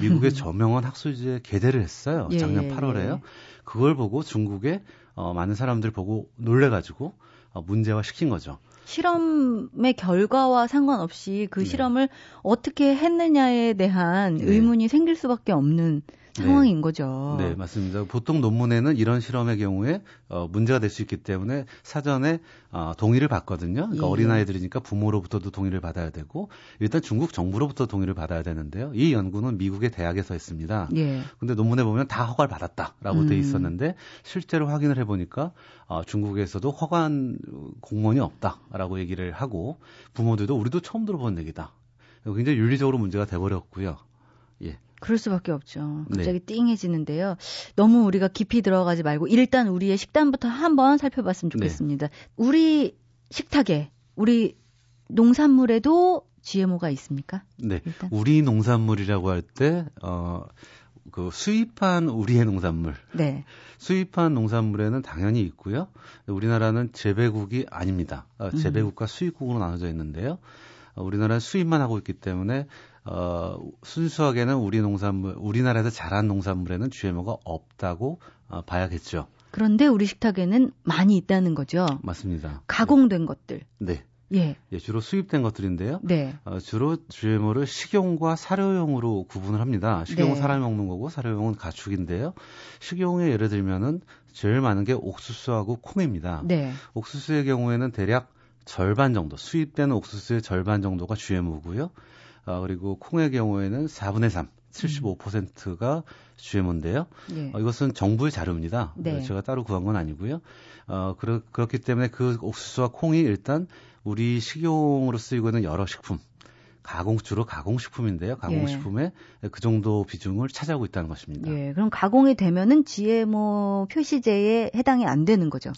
미국의 저명한 학술지에 게재를 했어요. 예, 작년 8월에요. 예. 그걸 보고 중국의 어, 많은 사람들 보고 놀래가지고 어, 문제화 시킨 거죠. 실험의 결과와 상관없이 그 네. 실험을 어떻게 했느냐에 대한 네. 의문이 생길 수밖에 없는 상황인 네. 거죠. 네, 맞습니다. 보통 논문에는 이런 실험의 경우에 어, 문제가 될 수 있기 때문에 사전에 어, 동의를 받거든요. 그러니까 예. 어린아이들이니까 부모로부터도 동의를 받아야 되고 일단 중국 정부로부터 동의를 받아야 되는데요. 이 연구는 미국의 대학에서 했습니다. 예. 근데 논문에 보면 다 허가를 받았다라고 음. 돼 있었는데 실제로 확인을 해 보니까 어, 중국에서도 허가한 공무원이 없다라고 얘기를 하고 부모들도 우리도 처음 들어본 얘기다. 굉장히 윤리적으로 문제가 돼 버렸고요. 예. 그럴 수밖에 없죠. 네. 갑자기 네. 띵해지는데요. 너무 우리가 깊이 들어가지 말고 일단 우리의 식단부터 한번 살펴봤으면 네. 좋겠습니다. 네. 우리 식탁에 우리 농산물에도 GMO가 있습니까? 네. 일단. 우리 농산물이라고 할 때, 어, 그 수입한 우리의 농산물. 네. 수입한 농산물에는 당연히 있고요. 우리나라는 재배국이 아닙니다. 어, 재배국과 음. 수입국으로 나눠져 있는데요. 어, 우리나라는 수입만 하고 있기 때문에 어, 순수하게는 우리 농산물, 우리나라에서 자란 농산물에는 GMO가 없다고 어, 봐야겠죠. 그런데 우리 식탁에는 많이 있다는 거죠. 맞습니다. 가공된 네. 것들. 네. 예. 예. 주로 수입된 것들인데요. 네. 어, 주로 GMO를 식용과 사료용으로 구분을 합니다. 식용은 네. 사람이 먹는 거고 사료용은 가축인데요. 식용에 예를 들면은 제일 많은 게 옥수수하고 콩입니다. 네. 옥수수의 경우에는 대략 절반 정도, 수입된 옥수수의 절반 정도가 GMO고요. 어, 그리고 콩의 경우에는 4분의 3, 75%가 GMO인데요. 예. 어, 이것은 정부의 자료입니다. 네. 제가 따로 구한 건 아니고요. 어, 그렇, 그렇기 때문에 그 옥수수와 콩이 일단 우리 식용으로 쓰이고 있는 여러 식품, 가공 주로 가공식품인데요. 가공식품에 예. 그 정도 비중을 차지하고 있다는 것입니다. 예, 그럼 가공이 되면은 GMO 표시제에 해당이 안 되는 거죠?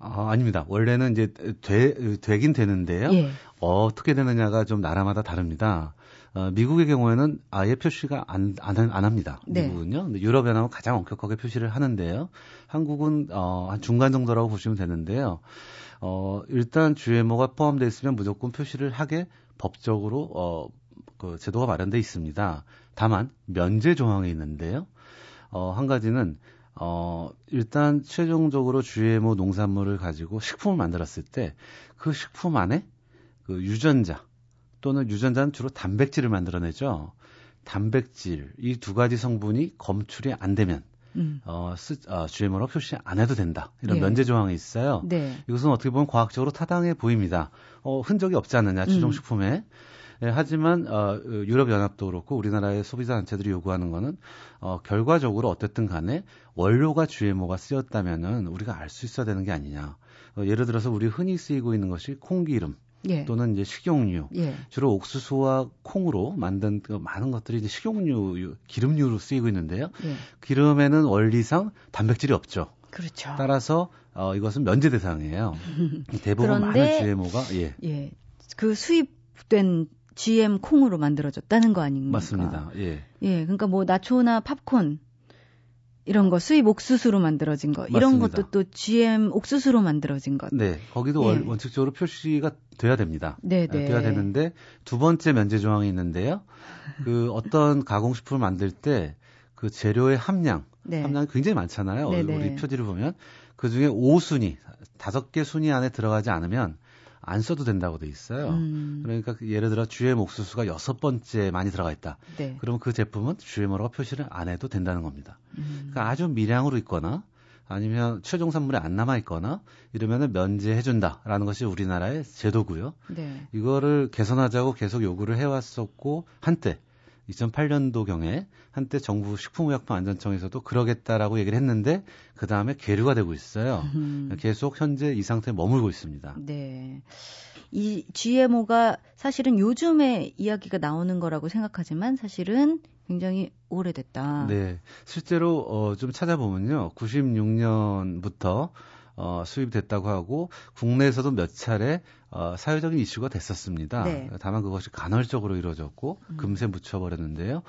아, 아닙니다. 원래는 이제 되, 되긴 되는데요. 예. 어떻게 되느냐가 좀 나라마다 다릅니다. 어, 미국의 경우에는 아예 표시가 안, 안, 안 합니다. 네. 미국은요. 근데 유럽연합은 가장 엄격하게 표시를 하는데요. 한국은 어, 한 중간 정도라고 보시면 되는데요. 어, 일단 GMO가 포함되어 있으면 무조건 표시를 하게 법적으로 어, 그 제도가 마련돼 있습니다. 다만 면제 조항이 있는데요. 어, 한 가지는 어, 일단 최종적으로 GMO 농산물을 가지고 식품을 만들었을 때 그 식품 안에 그 유전자 또는 유전자는 주로 단백질을 만들어내죠. 단백질 이 두 가지 성분이 검출이 안 되면 음. 어, 쓰, 어, GMO로 표시 안 해도 된다. 이런 예. 면제 조항이 있어요. 네. 이것은 어떻게 보면 과학적으로 타당해 보입니다. 어, 흔적이 없지 않느냐. 음. 예, 하지만 어, 유럽연합도 그렇고 우리나라의 소비자 단체들이 요구하는 거는 어, 결과적으로 어쨌든 간에 원료가 GMO가 쓰였다면은 우리가 알 수 있어야 되는 게 아니냐. 어, 예를 들어서 우리 흔히 쓰이고 있는 것이 콩기름. 예. 또는 이제 식용유, 예. 주로 옥수수와 콩으로 만든 그 많은 것들이 이제 식용유, 기름류로 쓰이고 있는데요. 예. 기름에는 원리상 단백질이 없죠. 그렇죠. 따라서 어, 이것은 면제 대상이에요. [laughs] 대부분 많은 GMO가 예. 예. 그 수입된 GM 콩으로 만들어졌다는 거 아닙니까? 맞습니다. 예. 예, 그러니까 뭐 나초나 팝콘 이런 거 수입 옥수수로 만들어진 거 맞습니다. 이런 것도 또 GM 옥수수로 만들어진 것. 네, 거기도 예. 원칙적으로 표시가 돼야 됩니다. 네, 네. 돼야 되는데 두 번째 면제 조항이 있는데요. 그 어떤 가공식품을 만들 때 그 재료의 함량, 네. 함량이 굉장히 많잖아요. 네네. 우리 표지를 보면 그 중에 5순위, 다섯 개 순위 안에 들어가지 않으면 안 써도 된다고 돼 있어요. 음. 그러니까 그 예를 들어 GM 옥수수가 여섯 번째 많이 들어가 있다. 네. 그러면 그 제품은 GMO라고 표시를 안 해도 된다는 겁니다. 음. 그러니까 아주 미량으로 있거나 아니면 최종 산물이 안 남아 있거나 이러면은 면제해 준다라는 것이 우리나라의 제도고요. 네. 이거를 개선하자고 계속 요구를 해 왔었고 한때 2008년도경에 한때 정부 식품의약품안전청에서도 그러겠다라고 얘기를 했는데 그 다음에 계류가 되고 있어요. 음. 계속 현재 이 상태에 머물고 있습니다. 네. 이 GMO가 사실은 요즘에 이야기가 나오는 거라고 생각하지만 사실은 굉장히 오래됐다. 네. 실제로 어, 좀 찾아보면요. 96년부터 어, 수입됐다고 하고 국내에서도 몇 차례 어, 사회적인 이슈가 됐었습니다. 네. 다만 그것이 간헐적으로 이루어졌고 음. 금세 묻혀버렸는데요.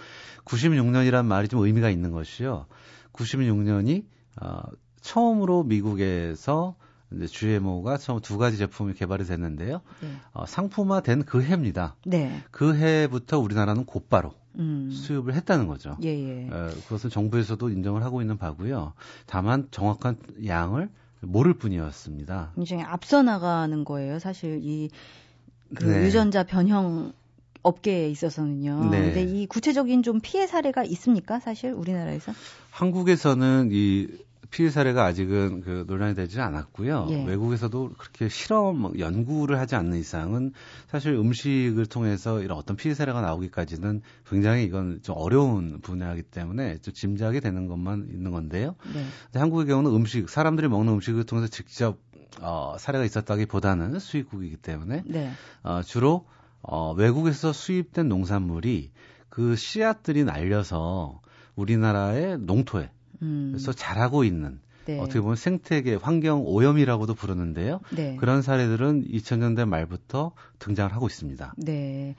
96년이란 말이 좀 의미가 있는 것이요. 96년이 어, 처음으로 미국에서 이제 GMO가 처음 두 가지 제품이 개발이 됐는데요. 네. 어, 상품화된 그 해입니다. 네. 그 해부터 우리나라는 곧바로 음. 수입을 했다는 거죠. 예, 예. 어, 그것은 정부에서도 인정을 하고 있는 바고요. 다만 정확한 양을 모를 뿐이었습니다. 굉장히 앞서 나가는 거예요. 사실 이그 네. 유전자 변형 업계에 있어서는요. 네. 근데 이 구체적인 좀 피해 사례가 있습니까? 사실 우리나라에서? 한국에서는 이 피해 사례가 아직은 그 논란이 되지 않았고요. 예. 외국에서도 그렇게 실험 뭐 연구를 하지 않는 이상은 사실 음식을 통해서 이런 어떤 피해 사례가 나오기까지는 굉장히 이건 좀 어려운 분야이기 때문에 좀 짐작이 되는 것만 있는 건데요. 네. 근데 한국의 경우는 음식 사람들이 먹는 음식을 통해서 직접 어, 사례가 있었다기보다는 수입국이기 때문에 네. 어, 주로 어, 외국에서 수입된 농산물이 그 씨앗들이 날려서 우리나라의 농토에 음. 그래서 잘하고 있는 네. 어떻게 보면 생태계 환경 오염이라고도 부르는데요. 네. 그런 사례들은 2000년대 말부터 등장을 하고 있습니다. 네.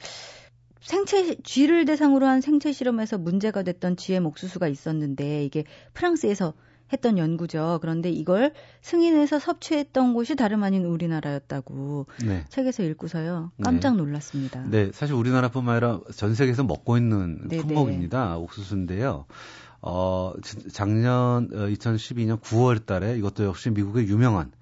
생체 쥐를 대상으로 한 생체 실험에서 문제가 됐던 쥐의 옥수수가 있었는데 이게 프랑스에서 했던 연구죠. 그런데 이걸 승인해서 섭취했던 곳이 다름 아닌 우리나라였다고 네. 책에서 읽고서요. 깜짝 놀랐습니다. 네. 네, 사실 우리나라뿐만 아니라 전 세계에서 먹고 있는 네네. 품목입니다. 옥수수인데요. 어, 작년 2012년 어, 9월 달에 이것도 역시 미국의 유명한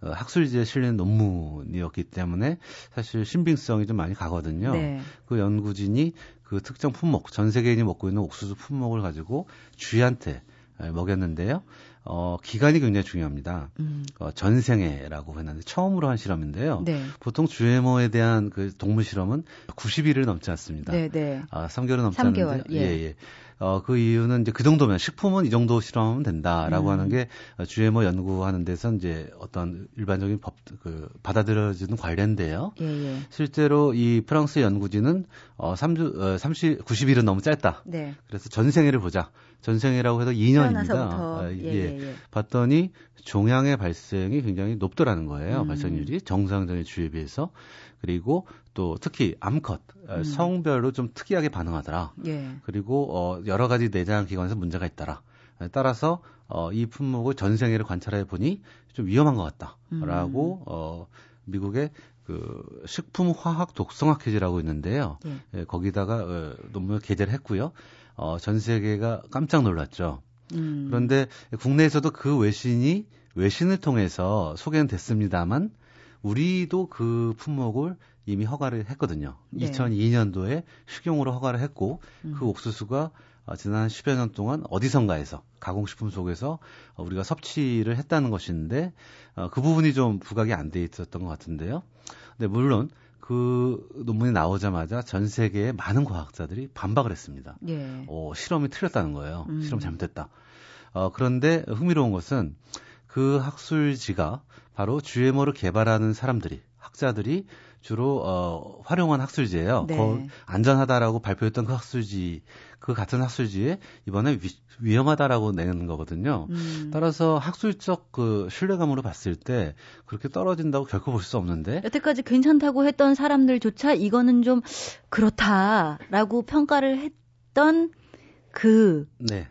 어, 학술지에 실린 논문이었기 때문에 사실 신빙성이 좀 많이 가거든요. 네. 그 연구진이 그 특정 품목, 전 세계인이 먹고 있는 옥수수 품목을 가지고 쥐한테 먹였는데요. 어, 기간이 굉장히 중요합니다. 음. 어, 전생애라고 했는데 처음으로 한 실험인데요. 네. 보통 GMO에 대한 그 동물 실험은 90일을 넘지 않습니다. 네, 네. 아, 3개월은 넘지 3개월, 않는데 예. 예, 예. 어, 그 이유는 이제 그 정도면 식품은 이 정도 실험하면 된다라고 음. 하는 게 GMO 연구하는 데서 이제 어떤 일반적인 법, 그, 받아들여지는 관례인데요. 예, 예. 실제로 이 프랑스 연구진은 어, 3주, 어, 30, 90일은 너무 짧다. 네. 그래서 전생애를 보자. 전생애라고 해도 2년입니다. 아, 예, 예, 예. 봤더니 종양의 발생이 굉장히 높더라는 거예요. 음. 발생률이 정상적인 주에 비해서. 그리고 또 특히 암컷 어, 음. 성별로 좀 특이하게 반응하더라. 예. 그리고 어 여러 가지 내장 기관에서 문제가 있더라. 따라서 어, 이 품목을 전생애를 관찰해 보니 좀 위험한 것 같다라고 음. 어, 미국의 그 식품화학 독성학 회지라고 있는데요. 예. 예, 거기다가 어, 논문을 게재를 했고요. 어, 전 세계가 깜짝 놀랐죠. 음. 그런데 국내에서도 그 외신이 외신을 통해서 소개는 됐습니다만 우리도 그 품목을 이미 허가를 했거든요. 네. 2002년도에 식용으로 허가를 했고 음. 그 옥수수가 어, 지난 10여 년 동안 어디선가에서 가공식품 속에서 어, 우리가 섭취를 했다는 것인데 어, 그 부분이 좀 부각이 안 돼 있었던 것 같은데요. 근데 물론 그 논문이 나오자마자 전 세계의 많은 과학자들이 반박을 했습니다. 예. 어, 실험이 틀렸다는 거예요. 음. 실험 잘못됐다. 어, 그런데 흥미로운 것은 그 학술지가 바로 GMO를 개발하는 사람들이 학자들이 주로 어, 활용한 학술지예요. 네. 거, 안전하다라고 발표했던 그 학술지, 그 같은 학술지에 이번에 위, 험하다라고 내는 거거든요. 음. 따라서 학술적 그 신뢰감으로 봤을 때 그렇게 떨어진다고 결코 볼 수 없는데 여태까지 괜찮다고 했던 사람들조차 이거는 좀 그렇다라고 평가를 했던 그 네.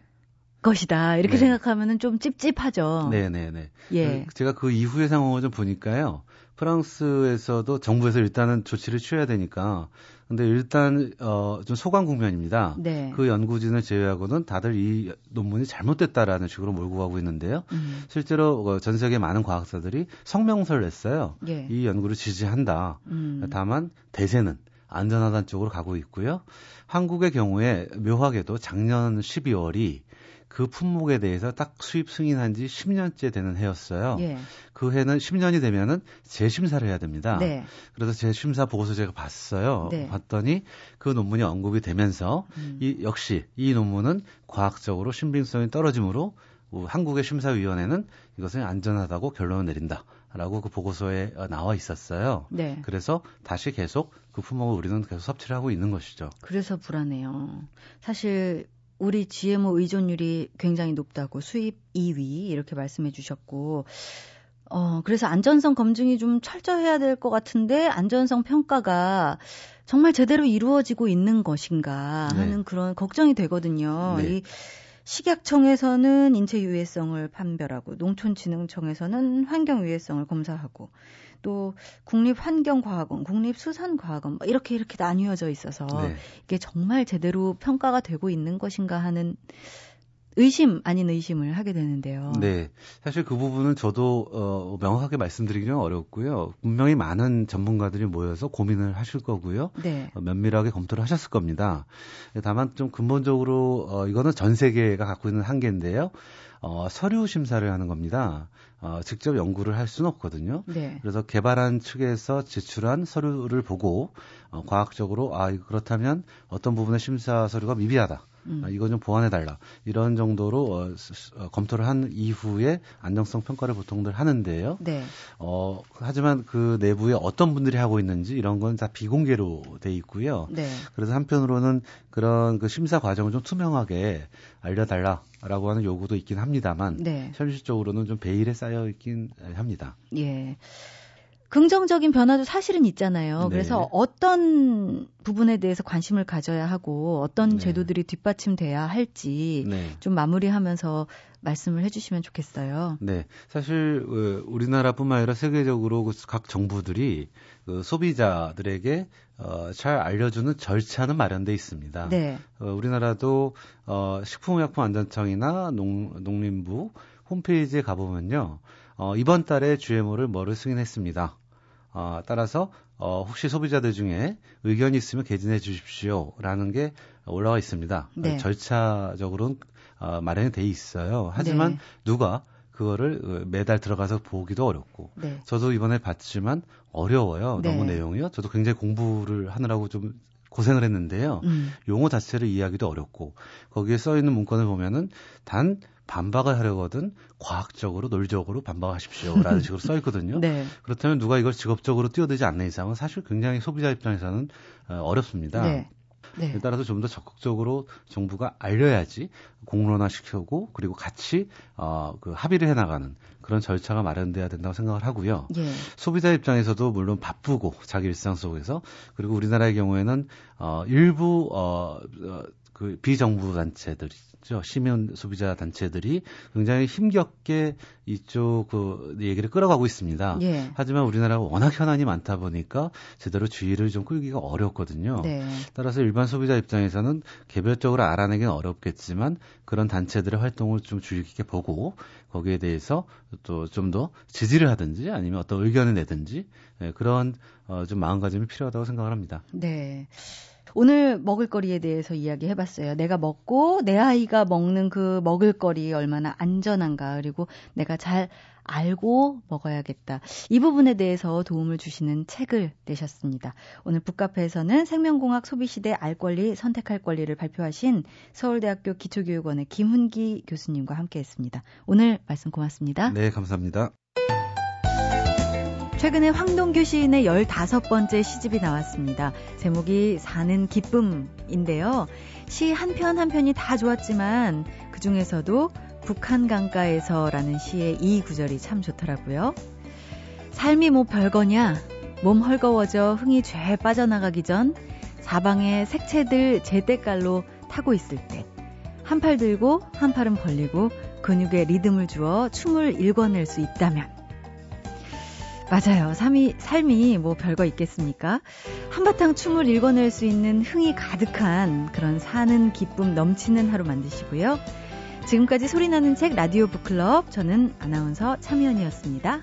것이다. 이렇게 네. 생각하면은 좀 찝찝하죠. 네네네. 네, 네. 예. 그 제가 그 이후의 상황을 좀 보니까요. 프랑스에서도 정부에서 일단은 조치를 취해야 되니까 근데 일단 어좀 소강 국면입니다. 네. 그 연구진을 제외하고는 다들 이 논문이 잘못됐다라는 식으로 몰고 가고 있는데요. 음. 실제로 어, 전 세계 많은 과학자들이 성명서를 냈어요. 예. 이 연구를 지지한다. 음. 다만 대세는 안전하다는 쪽으로 가고 있고요. 한국의 경우에 묘하게도 작년 12월이 그 품목에 대해서 딱 수입 승인한 지 10년째 되는 해였어요. 예. 그 해는 10년이 되면은 재심사를 해야 됩니다. 네. 그래서 재심사 보고서 제가 봤어요. 네. 봤더니 그 논문이 언급이 되면서 음. 이 역시 이 논문은 과학적으로 신빙성이 떨어지므로 한국의 심사위원회는 이것은 안전하다고 결론을 내린다. 라고 그 보고서에 나와 있었어요. 네. 그래서 다시 계속 그 품목을 우리는 계속 섭취를 하고 있는 것이죠. 그래서 불안해요. 사실 우리 GMO 의존율이 굉장히 높다고 수입 2위 이렇게 말씀해 주셨고 어 그래서 안전성 검증이 좀 철저해야 될 것 같은데 안전성 평가가 정말 제대로 이루어지고 있는 것인가 네. 하는 네. 그런 걱정이 되거든요. 네. 이 식약청에서는 인체 유해성을 판별하고 농촌진흥청에서는 환경 유해성을 검사하고 또 국립환경과학원, 국립수산과학원 뭐 이렇게 이렇게 나뉘어져 있어서 네. 이게 정말 제대로 평가가 되고 있는 것인가 하는 의심 아닌 의심을 하게 되는데요. 네. 사실 그 부분은 저도 어, 명확하게 말씀드리기는 어렵고요. 분명히 많은 전문가들이 모여서 고민을 하실 거고요. 네. 어, 면밀하게 검토를 하셨을 겁니다. 다만 좀 근본적으로 어, 이거는 전 세계가 갖고 있는 한계인데요. 어, 서류 심사를 하는 겁니다. 어, 직접 연구를 할 수는 없거든요. 네. 그래서 개발한 측에서 제출한 서류를 보고 어, 과학적으로 아 그렇다면 어떤 부분의 심사 서류가 미비하다. 음. 아, 이거 좀 보완해 달라 이런 정도로 어, 어, 검토를 한 이후에 안정성 평가를 보통들 하는데요. 네. 어, 하지만 그 내부에 어떤 분들이 하고 있는지 이런 건 다 비공개로 돼 있고요. 네. 그래서 한편으로는 그런 그 심사 과정을 좀 투명하게 알려달라 라고 하는 요구도 있긴 합니다만 네. 현실적으로는 좀 베일에 쌓여 있긴 합니다. 예. 긍정적인 변화도 사실은 있잖아요. 네. 그래서 어떤 부분에 대해서 관심을 가져야 하고 어떤 네. 제도들이 뒷받침돼야 할지 네. 좀 마무리하면서 말씀을 해주시면 좋겠어요. 네, 사실 어, 우리나라뿐만 아니라 세계적으로 그각 정부들이 그 소비자들에게 어, 잘 알려주는 절차는 마련돼 있습니다. 네. 어, 우리나라도 어, 식품의약품안전청이나 농, 농림부 홈페이지에 가보면요. 어, 이번 달에 GMO를 뭐를 승인했습니다. 어, 따라서 어, 혹시 소비자들 중에 의견이 있으면 개진해 주십시오라는 게 올라와 있습니다. 네. 절차적으로는 어, 마련이 돼 있어요. 하지만 네. 누가 그거를 어, 매달 들어가서 보기도 어렵고 네. 저도 이번에 봤지만 어려워요. 네. 너무 내용이요. 저도 굉장히 공부를 하느라고 좀 고생을 했는데요. 음. 용어 자체를 이해하기도 어렵고 거기에 써 있는 문건을 보면은 단 반박을 하려거든 과학적으로 논리적으로 반박하십시오라는 [laughs] 식으로 써 있거든요. 네. 그렇다면 누가 이걸 직업적으로 뛰어들지 않는 이상은 사실 굉장히 소비자 입장에서는 어, 어렵습니다. 네. 네. 따라서 좀 더 적극적으로 정부가 알려야지 공론화 시키고 그리고 같이 어, 그 합의를 해 나가는 그런 절차가 마련돼야 된다고 생각을 하고요. 예. 소비자 입장에서도 물론 바쁘고 자기 일상 속에서 그리고 우리나라의 경우에는 어, 일부 어, 어그 비정부 단체들이 있죠. 시민 소비자 단체들이 굉장히 힘겹게 이쪽 그 얘기를 끌어가고 있습니다. 예. 하지만 우리나라가 워낙 현안이 많다 보니까 제대로 주의를 좀 끌기가 어렵거든요. 네. 따라서 일반 소비자 입장에서는 개별적으로 알아내기는 어렵겠지만 그런 단체들의 활동을 좀 주의 깊게 보고 거기에 대해서 또 좀 더 지지를 하든지 아니면 어떤 의견을 내든지 네, 그런 어, 좀 마음가짐이 필요하다고 생각을 합니다. 네. 오늘 먹을거리에 대해서 이야기해봤어요. 내가 먹고 내 아이가 먹는 그 먹을거리 얼마나 안전한가 그리고 내가 잘 알고 먹어야겠다. 이 부분에 대해서 도움을 주시는 책을 내셨습니다. 오늘 북카페에서는 생명공학 소비시대 알 권리 선택할 권리를 발표하신 서울대학교 기초교육원의 김훈기 교수님과 함께 했습니다. 오늘 말씀 고맙습니다. 네, 감사합니다. 최근에 황동규 시인의 15번째 시집이 나왔습니다. 제목이 사는 기쁨인데요. 시 한 편 한 편이 다 좋았지만 그 중에서도 북한 강가에서라는 시의 이 구절이 참 좋더라고요. 삶이 뭐 별거냐? 몸 헐거워져 흥이 죄 빠져나가기 전 사방에 색채들 제때깔로 타고 있을 때 한 팔 들고 한 팔은 벌리고 근육에 리듬을 주어 춤을 일궈낼 수 있다면 맞아요. 삶이, 삶이 뭐 별거 있겠습니까? 한바탕 춤을 읽어낼 수 있는 흥이 가득한 그런 사는 기쁨 넘치는 하루 만드시고요. 지금까지 소리나는 책 라디오 북클럽 저는 아나운서 참여연이었습니다.